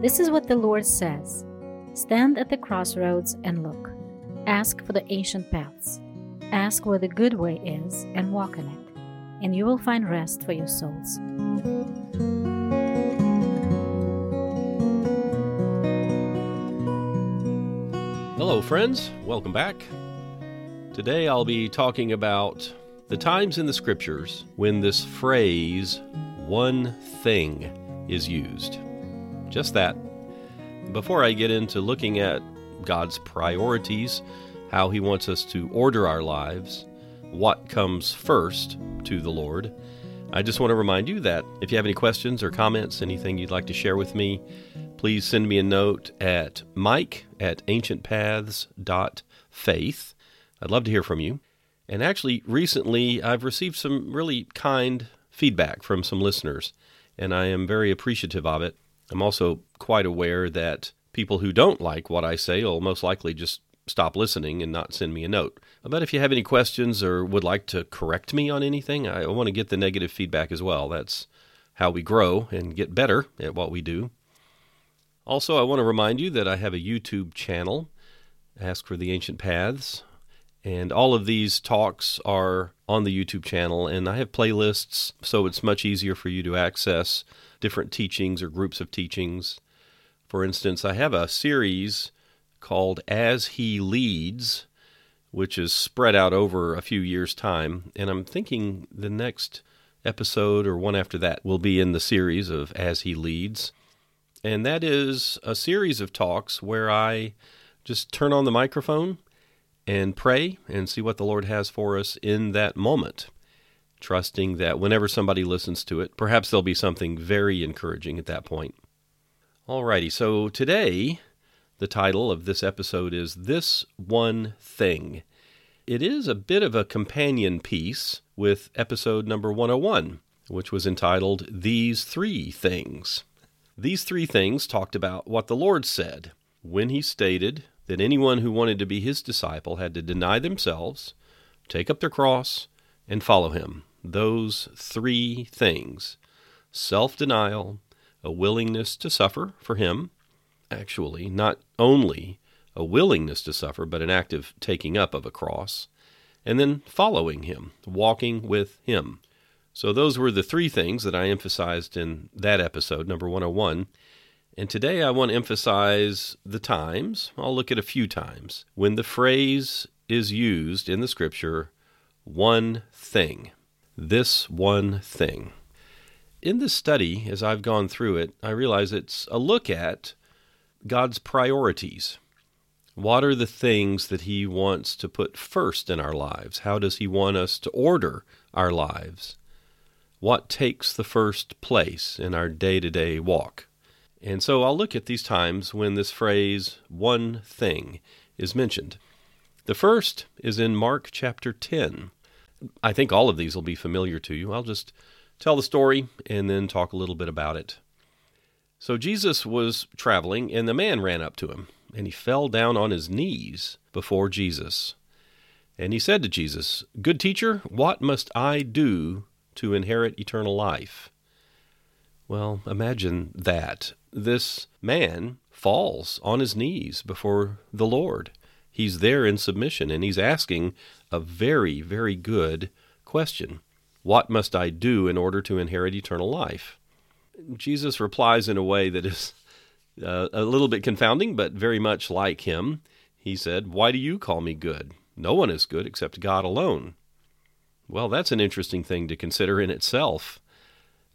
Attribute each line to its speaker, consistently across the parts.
Speaker 1: This is what the Lord says Stand at the crossroads and look. Ask for the ancient paths. Ask where the good way is and walk in it, and you will find rest for your souls.
Speaker 2: Hello, friends. Welcome back. Today I'll be talking about the times in the scriptures when this phrase, one thing, is used. Just that. Before I get into looking at God's priorities, how He wants us to order our lives, what comes first to the Lord, I just want to remind you that if you have any questions or comments, anything you'd like to share with me, please send me a note at mike at ancientpaths.faith. I'd love to hear from you. And actually, recently I've received some really kind feedback from some listeners, and I am very appreciative of it. I'm also quite aware that people who don't like what I say will most likely just stop listening and not send me a note. But if you have any questions or would like to correct me on anything, I want to get the negative feedback as well. That's how we grow and get better at what we do. Also, I want to remind you that I have a YouTube channel, Ask for the Ancient Paths, and all of these talks are on the YouTube channel, and I have playlists, so it's much easier for you to access different teachings or groups of teachings. For instance, I have a series called As He Leads, which is spread out over a few years' time, and I'm thinking the next episode or one after that will be in the series of As He Leads. And that is a series of talks where I just turn on the microphone and pray and see what the Lord has for us in that moment trusting that whenever somebody listens to it, perhaps there'll be something very encouraging at that point. Alrighty, so today the title of this episode is This One Thing. It is a bit of a companion piece with episode number 101, which was entitled These Three Things. These three things talked about what the Lord said when He stated that anyone who wanted to be His disciple had to deny themselves, take up their cross, and follow Him those three things self denial, a willingness to suffer for Him, actually, not only a willingness to suffer, but an active taking up of a cross, and then following Him, walking with Him. So, those were the three things that I emphasized in that episode, number 101. And today I want to emphasize the times, I'll look at a few times, when the phrase is used in the scripture, one thing this one thing. In this study, as I've gone through it, I realize it's a look at God's priorities. What are the things that He wants to put first in our lives? How does He want us to order our lives? What takes the first place in our day to day walk? And so I'll look at these times when this phrase, one thing, is mentioned. The first is in Mark chapter 10. I think all of these will be familiar to you. I'll just tell the story and then talk a little bit about it. So Jesus was traveling, and the man ran up to him, and he fell down on his knees before Jesus. And he said to Jesus, Good teacher, what must I do to inherit eternal life? Well, imagine that. This man falls on his knees before the Lord. He's there in submission, and he's asking a very, very good question What must I do in order to inherit eternal life? Jesus replies in a way that is uh, a little bit confounding, but very much like him. He said, Why do you call me good? No one is good except God alone. Well, that's an interesting thing to consider in itself.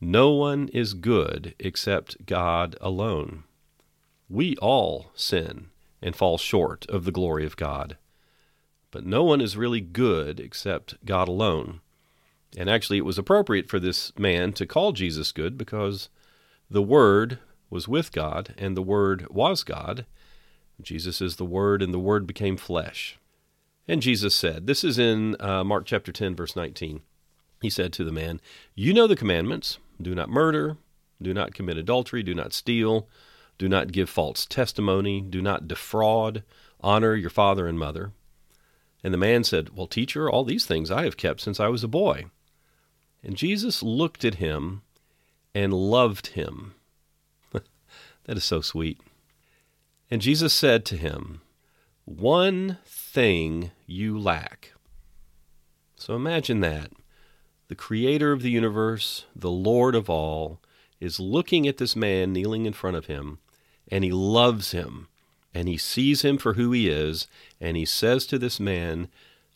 Speaker 2: No one is good except God alone. We all sin and fall short of the glory of God. But no one is really good except God alone. And actually, it was appropriate for this man to call Jesus good because the Word was with God and the Word was God. Jesus is the Word, and the Word became flesh. And Jesus said, This is in uh, Mark chapter 10, verse 19. He said to the man, You know the commandments do not murder, do not commit adultery, do not steal, do not give false testimony, do not defraud, honor your father and mother. And the man said, Well, teacher, all these things I have kept since I was a boy. And Jesus looked at him and loved him. That is so sweet. And Jesus said to him, One thing you lack. So imagine that. The creator of the universe, the Lord of all, is looking at this man kneeling in front of him, and he loves him, and he sees him for who he is, and he says to this man,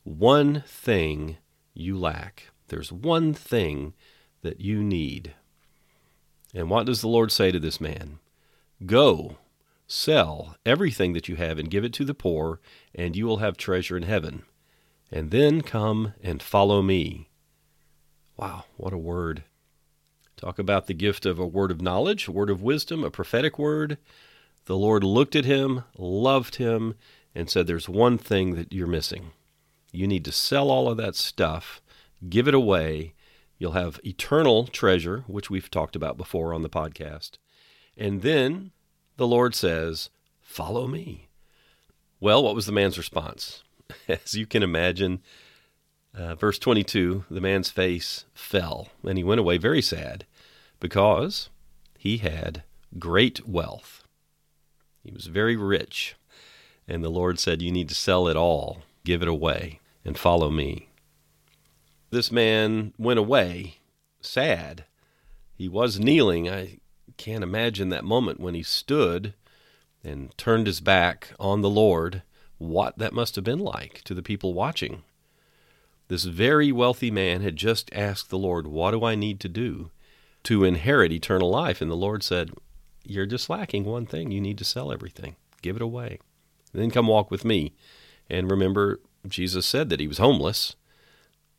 Speaker 2: One thing you lack. There's one thing that you need. And what does the Lord say to this man? Go, sell everything that you have and give it to the poor, and you will have treasure in heaven. And then come and follow me. Wow, what a word. Talk about the gift of a word of knowledge, a word of wisdom, a prophetic word. The Lord looked at him, loved him, and said, There's one thing that you're missing. You need to sell all of that stuff, give it away. You'll have eternal treasure, which we've talked about before on the podcast. And then the Lord says, Follow me. Well, what was the man's response? As you can imagine, uh, verse 22 the man's face fell, and he went away very sad because he had great wealth. He was very rich. And the Lord said, You need to sell it all, give it away, and follow me. This man went away sad. He was kneeling. I can't imagine that moment when he stood and turned his back on the Lord, what that must have been like to the people watching. This very wealthy man had just asked the Lord, What do I need to do to inherit eternal life? And the Lord said, You're just lacking one thing. You need to sell everything, give it away. then come walk with me. And remember, Jesus said that he was homeless.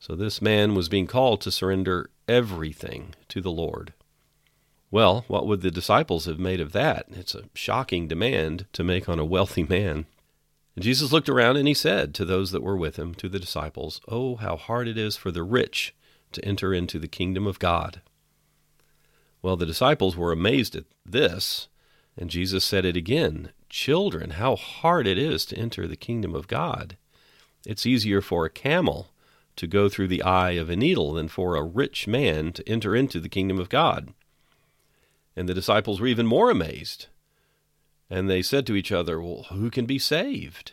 Speaker 2: So this man was being called to surrender everything to the Lord. Well, what would the disciples have made of that? It's a shocking demand to make on a wealthy man. And Jesus looked around and he said to those that were with him, to the disciples, Oh, how hard it is for the rich to enter into the kingdom of God. Well, the disciples were amazed at this, and Jesus said it again Children, how hard it is to enter the kingdom of God. It's easier for a camel to go through the eye of a needle than for a rich man to enter into the kingdom of God. And the disciples were even more amazed. And they said to each other, Well, who can be saved?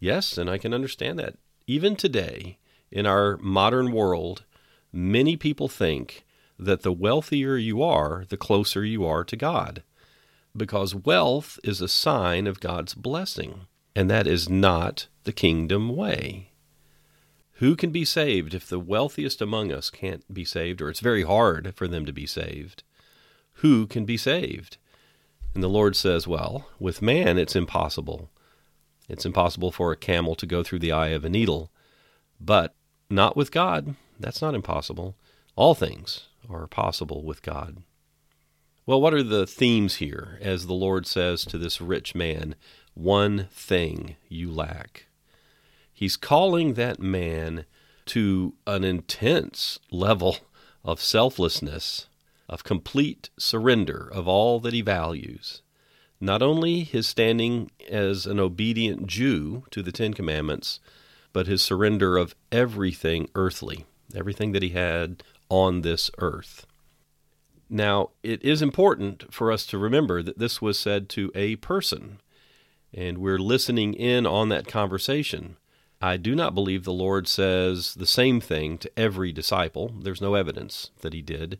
Speaker 2: Yes, and I can understand that. Even today, in our modern world, many people think that the wealthier you are, the closer you are to God. Because wealth is a sign of God's blessing, and that is not the kingdom way. Who can be saved if the wealthiest among us can't be saved, or it's very hard for them to be saved? who can be saved? And the Lord says, Well, with man it's impossible. It's impossible for a camel to go through the eye of a needle. But not with God. That's not impossible. All things are possible with God. Well, what are the themes here as the Lord says to this rich man, One thing you lack? He's calling that man to an intense level of selflessness of complete surrender of all that he values. Not only his standing as an obedient Jew to the Ten Commandments, but his surrender of everything earthly, everything that he had on this earth. Now, it is important for us to remember that this was said to a person, and we're listening in on that conversation. I do not believe the Lord says the same thing to every disciple. There's no evidence that he did.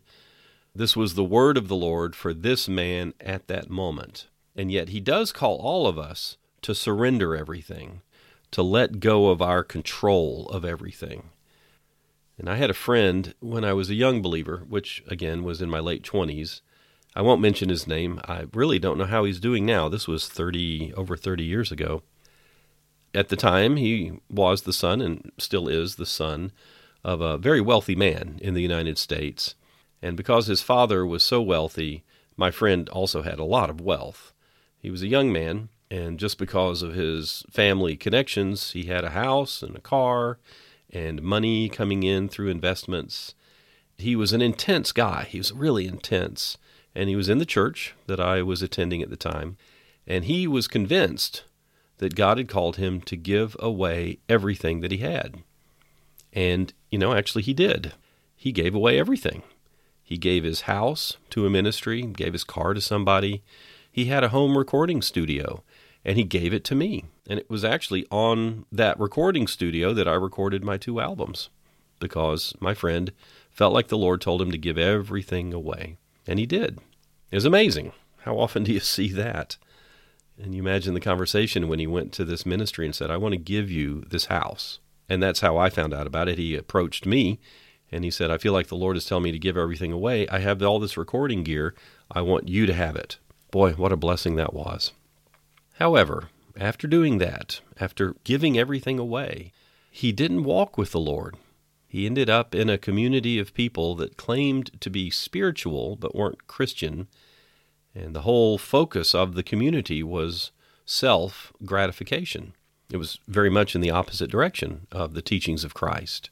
Speaker 2: This was the word of the Lord for this man at that moment. And yet he does call all of us to surrender everything, to let go of our control of everything. And I had a friend when I was a young believer, which again was in my late 20s. I won't mention his name. I really don't know how he's doing now. This was 30 over 30 years ago. At the time, he was the son and still is the son of a very wealthy man in the United States. And because his father was so wealthy, my friend also had a lot of wealth. He was a young man, and just because of his family connections, he had a house and a car and money coming in through investments. He was an intense guy. He was really intense. And he was in the church that I was attending at the time. And he was convinced that God had called him to give away everything that he had. And, you know, actually, he did. He gave away everything. He gave his house to a ministry, gave his car to somebody. he had a home recording studio and he gave it to me. And it was actually on that recording studio that I recorded my two albums because my friend felt like the Lord told him to give everything away. And he did. It was amazing. How often do you see that? And you imagine the conversation when he went to this ministry and said, I want to give you this house. And that's how I found out about it. He approached me and he said, I feel like the Lord is telling me to give everything away. I have all this recording gear. I want you to have it. Boy, what a blessing that was. However, after doing that, after giving everything away, he didn't walk with the Lord. He ended up in a community of people that claimed to be spiritual but weren't Christian, and the whole focus of the community was self gratification. It was very much in the opposite direction of the teachings of Christ.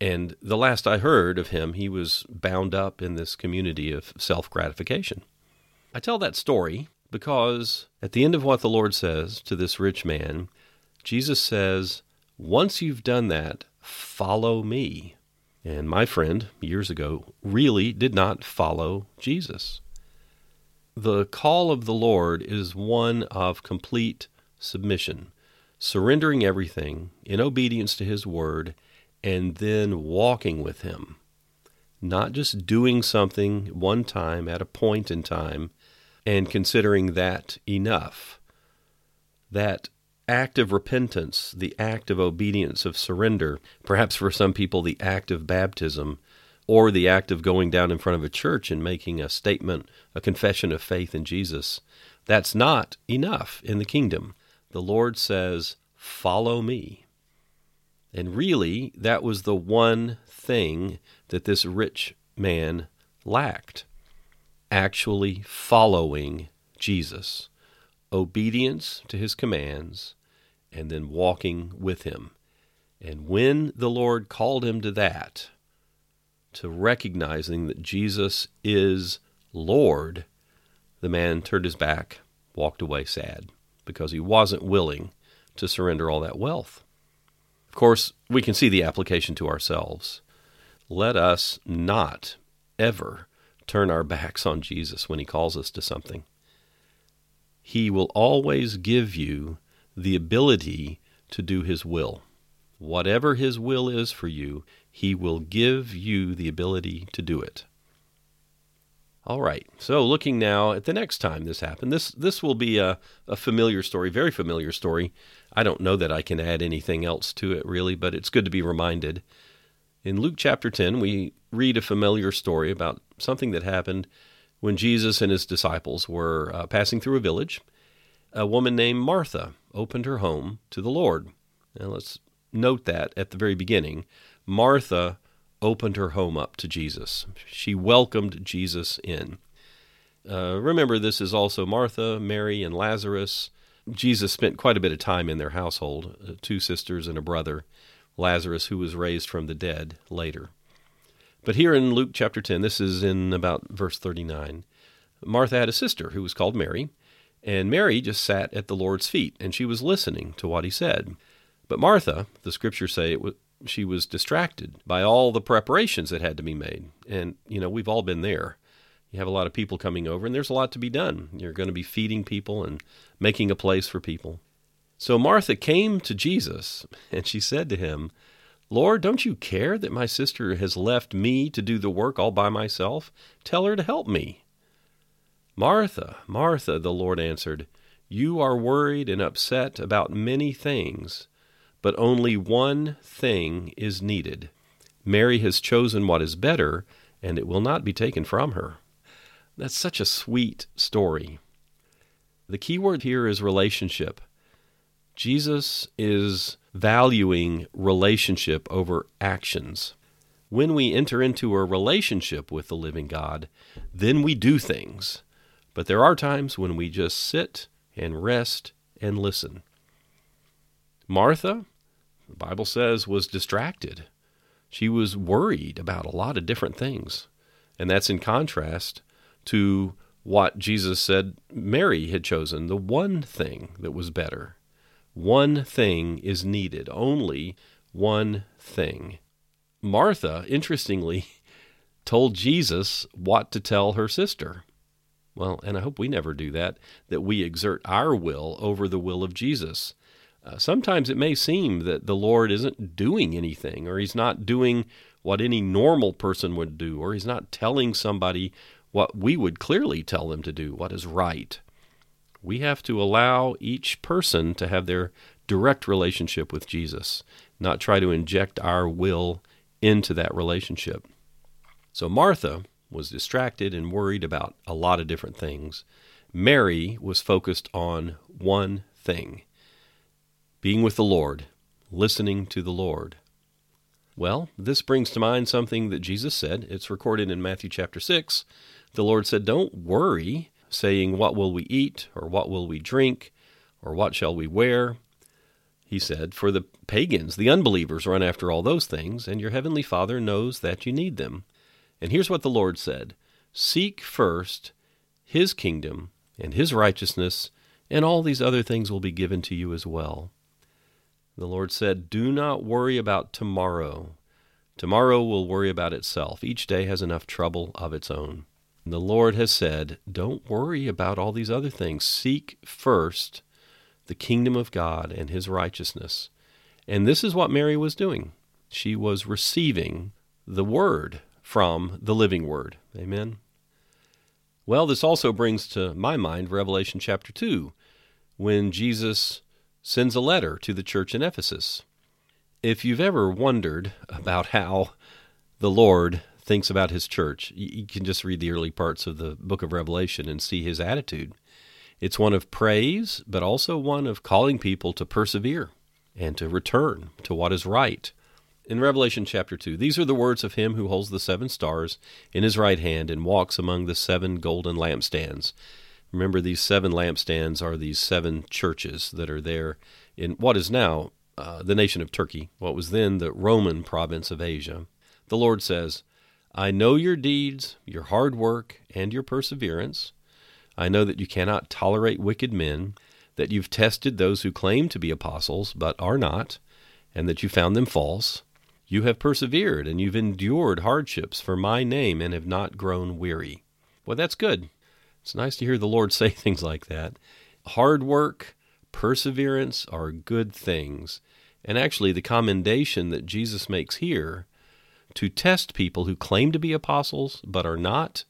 Speaker 2: And the last I heard of him, he was bound up in this community of self gratification. I tell that story because at the end of what the Lord says to this rich man, Jesus says, Once you've done that, follow me. And my friend, years ago, really did not follow Jesus. The call of the Lord is one of complete submission, surrendering everything in obedience to His word, and then walking with Him. Not just doing something one time at a point in time and considering that enough. That act of repentance, the act of obedience, of surrender, perhaps for some people, the act of baptism, or the act of going down in front of a church and making a statement, a confession of faith in Jesus. That's not enough in the kingdom. The Lord says, Follow me. And really, that was the one thing that this rich man lacked actually following Jesus, obedience to his commands, and then walking with him. And when the Lord called him to that, to recognizing that Jesus is Lord, the man turned his back, walked away sad, because he wasn't willing to surrender all that wealth. Of course, we can see the application to ourselves. Let us not ever turn our backs on Jesus when he calls us to something. He will always give you the ability to do his will. Whatever his will is for you, he will give you the ability to do it. All right. So looking now at the next time this happened, this this will be a, a familiar story, very familiar story. I don't know that I can add anything else to it really, but it's good to be reminded. In Luke chapter 10, we read a familiar story about something that happened when Jesus and his disciples were uh, passing through a village. A woman named Martha opened her home to the Lord. Now let's note that at the very beginning. Martha opened her home up to Jesus. She welcomed Jesus in. Uh, remember, this is also Martha, Mary, and Lazarus. Jesus spent quite a bit of time in their household, uh, two sisters and a brother. Lazarus, who was raised from the dead later. But here in Luke chapter 10, this is in about verse 39, Martha had a sister who was called Mary, and Mary just sat at the Lord's feet, and she was listening to what he said. But Martha, the scriptures say, it was, she was distracted by all the preparations that had to be made. And, you know, we've all been there. You have a lot of people coming over, and there's a lot to be done. You're going to be feeding people and making a place for people. So Martha came to Jesus, and she said to him, Lord, don't you care that my sister has left me to do the work all by myself? Tell her to help me. Martha, Martha, the Lord answered, you are worried and upset about many things, but only one thing is needed. Mary has chosen what is better, and it will not be taken from her. That's such a sweet story. The key word here is relationship. Jesus is valuing relationship over actions. When we enter into a relationship with the living God, then we do things. But there are times when we just sit and rest and listen. Martha, the Bible says, was distracted. She was worried about a lot of different things. And that's in contrast to what Jesus said Mary had chosen, the one thing that was better. One thing is needed, only one thing. Martha, interestingly, told Jesus what to tell her sister. Well, and I hope we never do that, that we exert our will over the will of Jesus. Uh, sometimes it may seem that the Lord isn't doing anything, or He's not doing what any normal person would do, or He's not telling somebody what we would clearly tell them to do, what is right. We have to allow each person to have their direct relationship with Jesus, not try to inject our will into that relationship. So Martha was distracted and worried about a lot of different things. Mary was focused on one thing being with the Lord, listening to the Lord. Well, this brings to mind something that Jesus said. It's recorded in Matthew chapter 6. The Lord said, Don't worry, saying, What will we eat, or what will we drink, or what shall we wear? He said, For the pagans, the unbelievers, run after all those things, and your heavenly Father knows that you need them. And here's what the Lord said Seek first his kingdom and his righteousness, and all these other things will be given to you as well. The Lord said, Do not worry about tomorrow. Tomorrow will worry about itself. Each day has enough trouble of its own. The Lord has said, Don't worry about all these other things. Seek first the kingdom of God and his righteousness. And this is what Mary was doing. She was receiving the word from the living word. Amen. Well, this also brings to my mind Revelation chapter 2, when Jesus sends a letter to the church in Ephesus. If you've ever wondered about how the Lord thinks about his church, you can just read the early parts of the book of Revelation and see his attitude. It's one of praise, but also one of calling people to persevere and to return to what is right in Revelation chapter 2, these are the words of him who holds the seven stars in his right hand and walks among the seven golden lampstands. Remember, these seven lampstands are these seven churches that are there in what is now uh, the nation of Turkey, what was then the Roman province of Asia. The Lord says, I know your deeds, your hard work, and your perseverance. I know that you cannot tolerate wicked men, that you've tested those who claim to be apostles but are not, and that you found them false. You have persevered, and you've endured hardships for my name and have not grown weary. Well, that's good. It's nice to hear the Lord say things like that. Hard work, perseverance are good things. And actually, the commendation that Jesus makes here to test people who claim to be apostles but are not,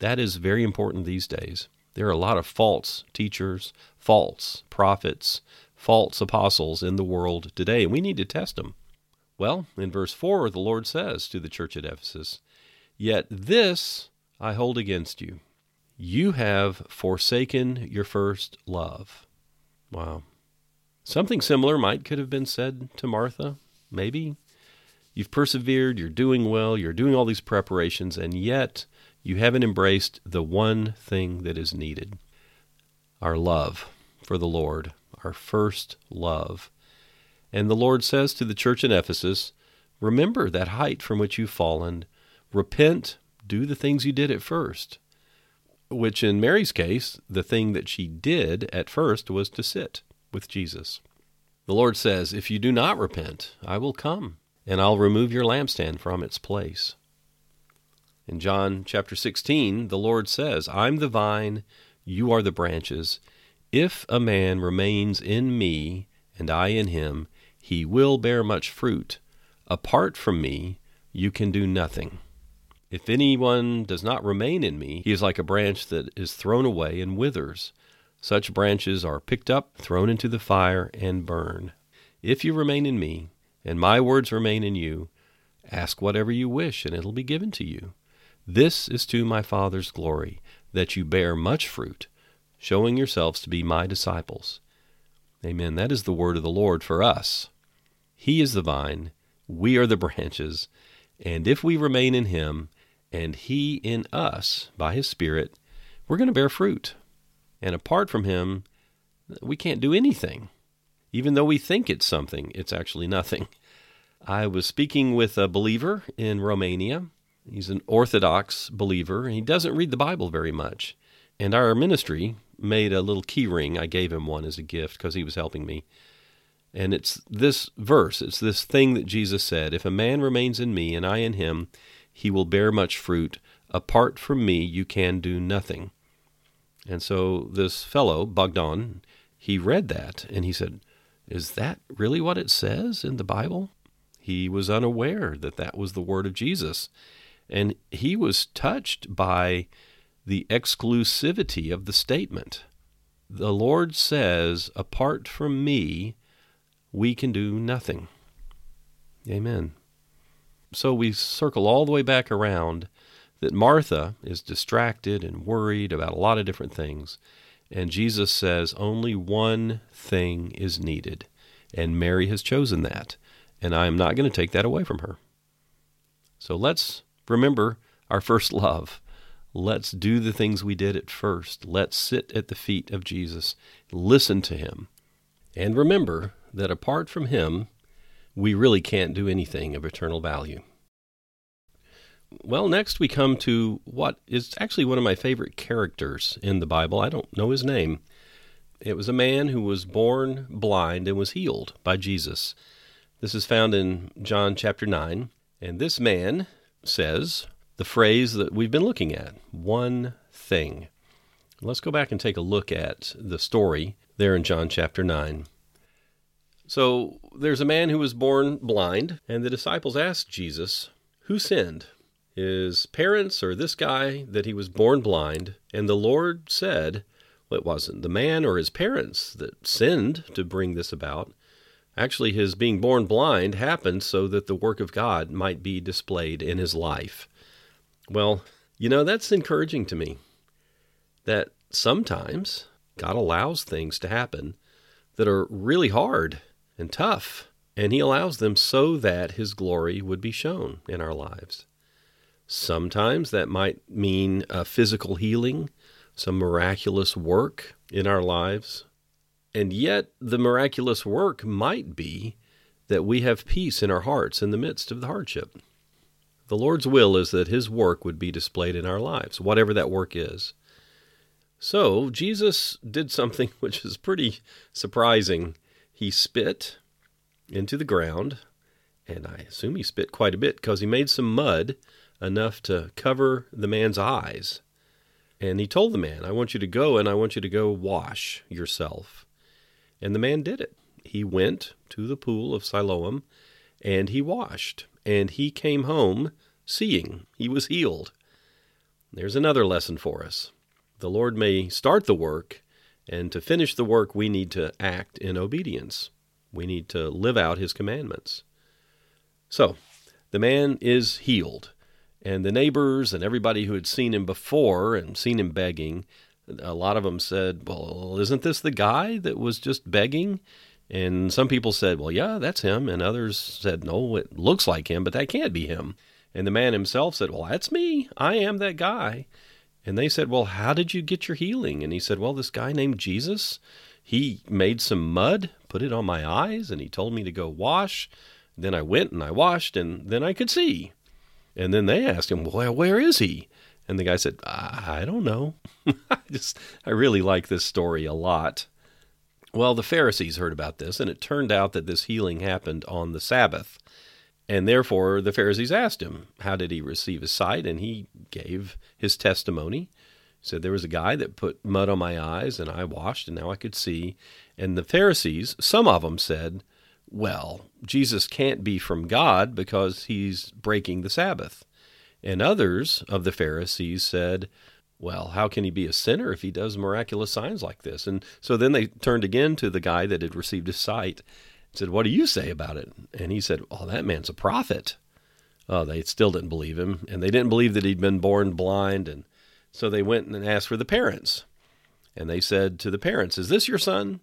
Speaker 2: that is very important these days. There are a lot of false teachers, false prophets, false apostles in the world today, and we need to test them. Well, in verse 4, the Lord says to the church at Ephesus, Yet this I hold against you. You have forsaken your first love. Wow. Something similar might could have been said to Martha, maybe. You've persevered, you're doing well, you're doing all these preparations, and yet you haven't embraced the one thing that is needed our love for the Lord, our first love. And the Lord says to the church in Ephesus, Remember that height from which you've fallen. Repent, do the things you did at first. Which, in Mary's case, the thing that she did at first was to sit with Jesus. The Lord says, If you do not repent, I will come, and I'll remove your lampstand from its place. In John chapter 16, the Lord says, I'm the vine, you are the branches. If a man remains in me, and I in him, he will bear much fruit. Apart from me, you can do nothing. If anyone does not remain in me, he is like a branch that is thrown away and withers. Such branches are picked up, thrown into the fire, and burn. If you remain in me, and my words remain in you, ask whatever you wish, and it will be given to you. This is to my Father's glory, that you bear much fruit, showing yourselves to be my disciples. Amen. That is the word of the Lord for us. He is the vine, we are the branches, and if we remain in Him, and He in us by His Spirit, we're going to bear fruit. And apart from Him, we can't do anything. Even though we think it's something, it's actually nothing. I was speaking with a believer in Romania. He's an Orthodox believer, and he doesn't read the Bible very much. And our ministry made a little key ring. I gave him one as a gift because he was helping me. And it's this verse, it's this thing that Jesus said If a man remains in me and I in him, he will bear much fruit. Apart from me, you can do nothing. And so this fellow, Bogdan, he read that and he said, Is that really what it says in the Bible? He was unaware that that was the word of Jesus. And he was touched by the exclusivity of the statement. The Lord says, Apart from me, we can do nothing. Amen. So we circle all the way back around that Martha is distracted and worried about a lot of different things. And Jesus says only one thing is needed. And Mary has chosen that. And I am not going to take that away from her. So let's remember our first love. Let's do the things we did at first. Let's sit at the feet of Jesus, listen to him. And remember that apart from him, we really can't do anything of eternal value. Well, next we come to what is actually one of my favorite characters in the Bible. I don't know his name. It was a man who was born blind and was healed by Jesus. This is found in John chapter 9. And this man says the phrase that we've been looking at one thing. Let's go back and take a look at the story there in John chapter 9. So there's a man who was born blind, and the disciples asked Jesus, Who sinned? his parents or this guy that he was born blind. And the Lord said, well, it wasn't the man or his parents that sinned to bring this about. Actually, his being born blind happened so that the work of God might be displayed in his life. Well, you know, that's encouraging to me that sometimes God allows things to happen that are really hard and tough, and He allows them so that His glory would be shown in our lives. Sometimes that might mean a physical healing, some miraculous work in our lives. And yet, the miraculous work might be that we have peace in our hearts in the midst of the hardship. The Lord's will is that His work would be displayed in our lives, whatever that work is. So, Jesus did something which is pretty surprising. He spit into the ground, and I assume he spit quite a bit because he made some mud enough to cover the man's eyes. And he told the man, I want you to go and I want you to go wash yourself. And the man did it. He went to the pool of Siloam and he washed. And he came home seeing. He was healed. There's another lesson for us. The Lord may start the work, and to finish the work, we need to act in obedience. We need to live out his commandments. So, the man is healed. And the neighbors and everybody who had seen him before and seen him begging, a lot of them said, Well, isn't this the guy that was just begging? And some people said, Well, yeah, that's him. And others said, No, it looks like him, but that can't be him. And the man himself said, Well, that's me. I am that guy. And they said, Well, how did you get your healing? And he said, Well, this guy named Jesus, he made some mud, put it on my eyes, and he told me to go wash. Then I went and I washed, and then I could see. And then they asked him, well, where is he? And the guy said, I don't know. I just, I really like this story a lot. Well, the Pharisees heard about this, and it turned out that this healing happened on the Sabbath. And therefore, the Pharisees asked him, How did he receive his sight? And he gave his testimony. He said, There was a guy that put mud on my eyes, and I washed, and now I could see. And the Pharisees, some of them said, well, Jesus can't be from God because he's breaking the Sabbath. And others of the Pharisees said, well, how can he be a sinner if he does miraculous signs like this? And so then they turned again to the guy that had received his sight said, What do you say about it? And he said, Oh, that man's a prophet. Oh, they still didn't believe him, and they didn't believe that he'd been born blind. And so they went and asked for the parents. And they said to the parents, Is this your son?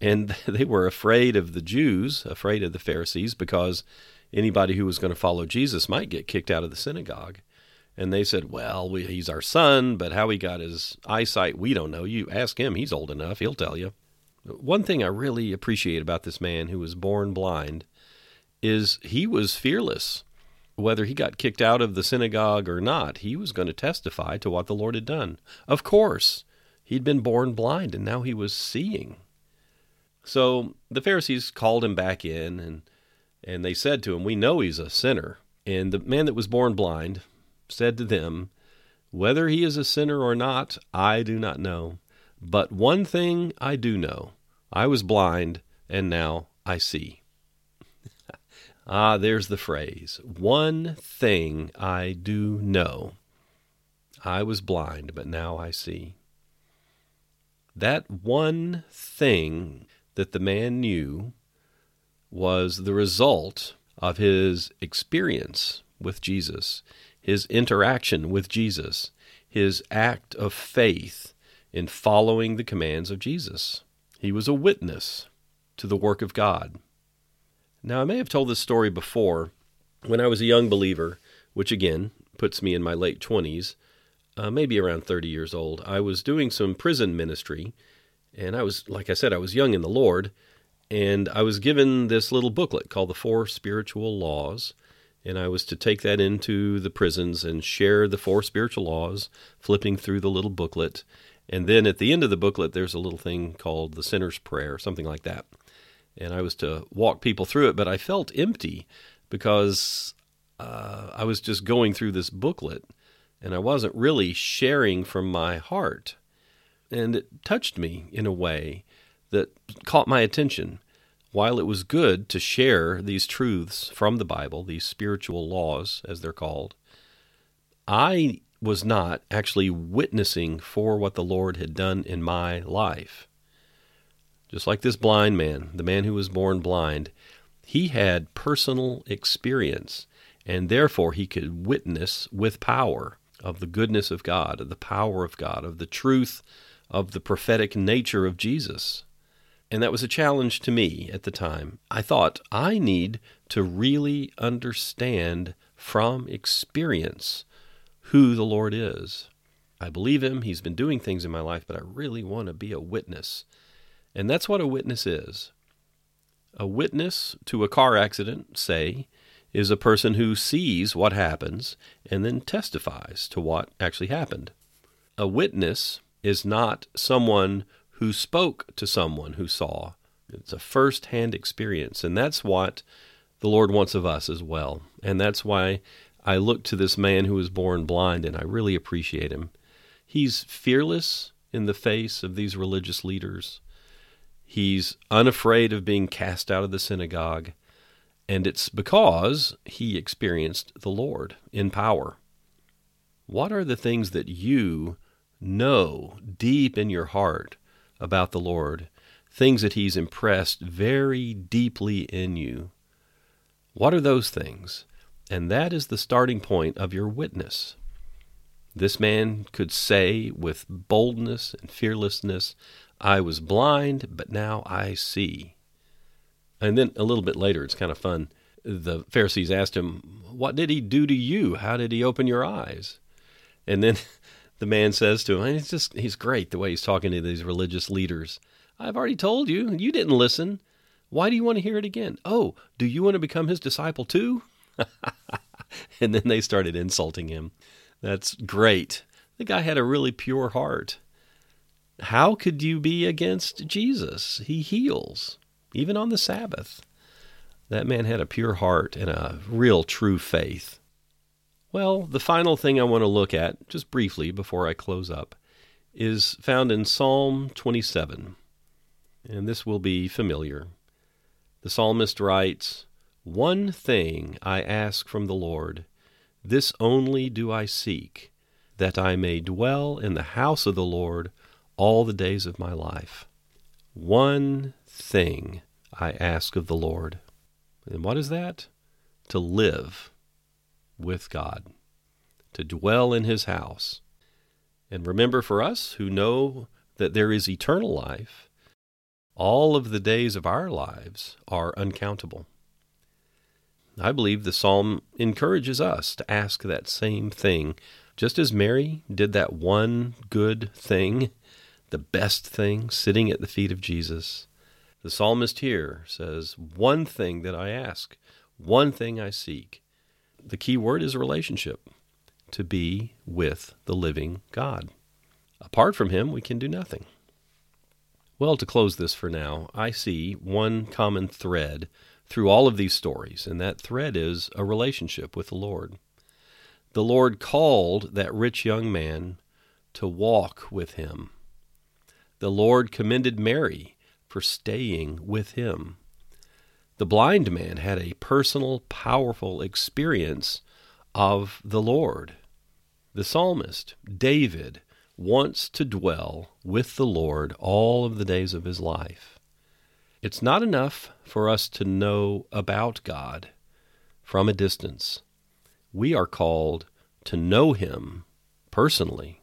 Speaker 2: And they were afraid of the Jews, afraid of the Pharisees, because anybody who was going to follow Jesus might get kicked out of the synagogue. And they said, Well, we, he's our son, but how he got his eyesight, we don't know. You ask him, he's old enough, he'll tell you. One thing I really appreciate about this man who was born blind is he was fearless. Whether he got kicked out of the synagogue or not, he was going to testify to what the Lord had done. Of course, he'd been born blind and now he was seeing. So the Pharisees called him back in and and they said to him, We know he's a sinner. And the man that was born blind said to them, Whether he is a sinner or not, I do not know. But one thing I do know I was blind, and now I see. ah, there's the phrase. One thing I do know. I was blind, but now I see. That one thing that the man knew was the result of his experience with Jesus, his interaction with Jesus, his act of faith in following the commands of Jesus. He was a witness to the work of God. Now, I may have told this story before. When I was a young believer, which again puts me in my late 20s, uh, maybe around 30 years old, I was doing some prison ministry. And I was, like I said, I was young in the Lord. And I was given this little booklet called The Four Spiritual Laws and I was to take that into the prisons and share the four spiritual laws, flipping through the little booklet. And then at the end of the booklet, there's a little thing called the Sinner's Prayer, something like that. And I was to walk people through it, but I felt empty because uh, I was just going through this booklet and I wasn't really sharing from my heart. And it touched me in a way that caught my attention while it was good to share these truths from the Bible, these spiritual laws, as they're called, I was not actually witnessing for what the Lord had done in my life. Just like this blind man, the man who was born blind, he had personal experience, and therefore he could witness with power of the goodness of God, of the power of God, of the truth of the prophetic nature of Jesus. And that was a challenge to me at the time. I thought, I need to really understand from experience who the Lord is. I believe Him, He's been doing things in my life, but I really want to be a witness. And that's what a witness is. A witness to a car accident, say, is a person who sees what happens and then testifies to what actually happened. A witness is not someone who spoke to someone who saw. It's a first hand experience. And that's what the Lord wants of us as well. And that's why I look to this man who was born blind and I really appreciate him. He's fearless in the face of these religious leaders. He's unafraid of being cast out of the synagogue. And it's because he experienced the Lord in power. What are the things that you know deep in your heart about the Lord, things that He's impressed very deeply in you. What are those things? And that is the starting point of your witness. This man could say with boldness and fearlessness, I was blind, but now I see. And then a little bit later, it's kind of fun. The Pharisees asked him, What did he do to you? How did he open your eyes? And then the man says to him. He's just he's great the way he's talking to these religious leaders. I've already told you, you didn't listen. Why do you want to hear it again? Oh, do you want to become his disciple too? and then they started insulting him. That's great. The guy had a really pure heart. How could you be against Jesus? He heals, even on the Sabbath. That man had a pure heart and a real true faith. Well, the final thing I want to look at, just briefly before I close up, is found in Psalm 27. And this will be familiar. The psalmist writes, One thing I ask from the Lord, this only do I seek, that I may dwell in the house of the Lord all the days of my life. One thing I ask of the Lord. And what is that? To live with God, to dwell in his house. And remember for us who know that there is eternal life, all of the days of our lives are uncountable. I believe the psalm encourages us to ask that same thing. Just as Mary did that one good thing, the best thing, sitting at the feet of Jesus, the psalmist here says, One thing that I ask, one thing I seek, the key word is relationship to be with the living God. Apart from Him, we can do nothing. Well, to close this for now, I see one common thread through all of these stories, and that thread is a relationship with the Lord. the Lord called that rich young man to walk with him. The Lord commended Mary for staying with him. The blind man had a personal, powerful experience of the Lord. The psalmist, David, wants to dwell with the Lord all of the days of his life. It's not enough for us to know about God from a distance. We are called to know Him personally.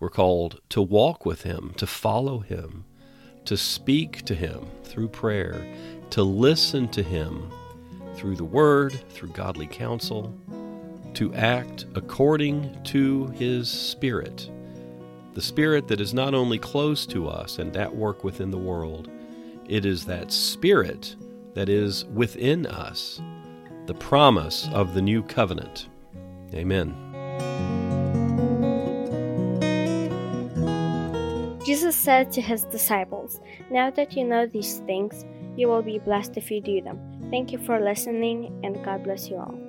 Speaker 2: We're called to walk with Him, to follow Him, to speak to Him through prayer, to listen to Him through the Word, through godly counsel, to act according to His Spirit. The Spirit that is not only close to us and at work within the world, it is that Spirit that is within us, the promise of the new covenant. Amen.
Speaker 3: Jesus said to his disciples, Now that you know these things, you will be blessed if you do them. Thank you for listening, and God bless you all.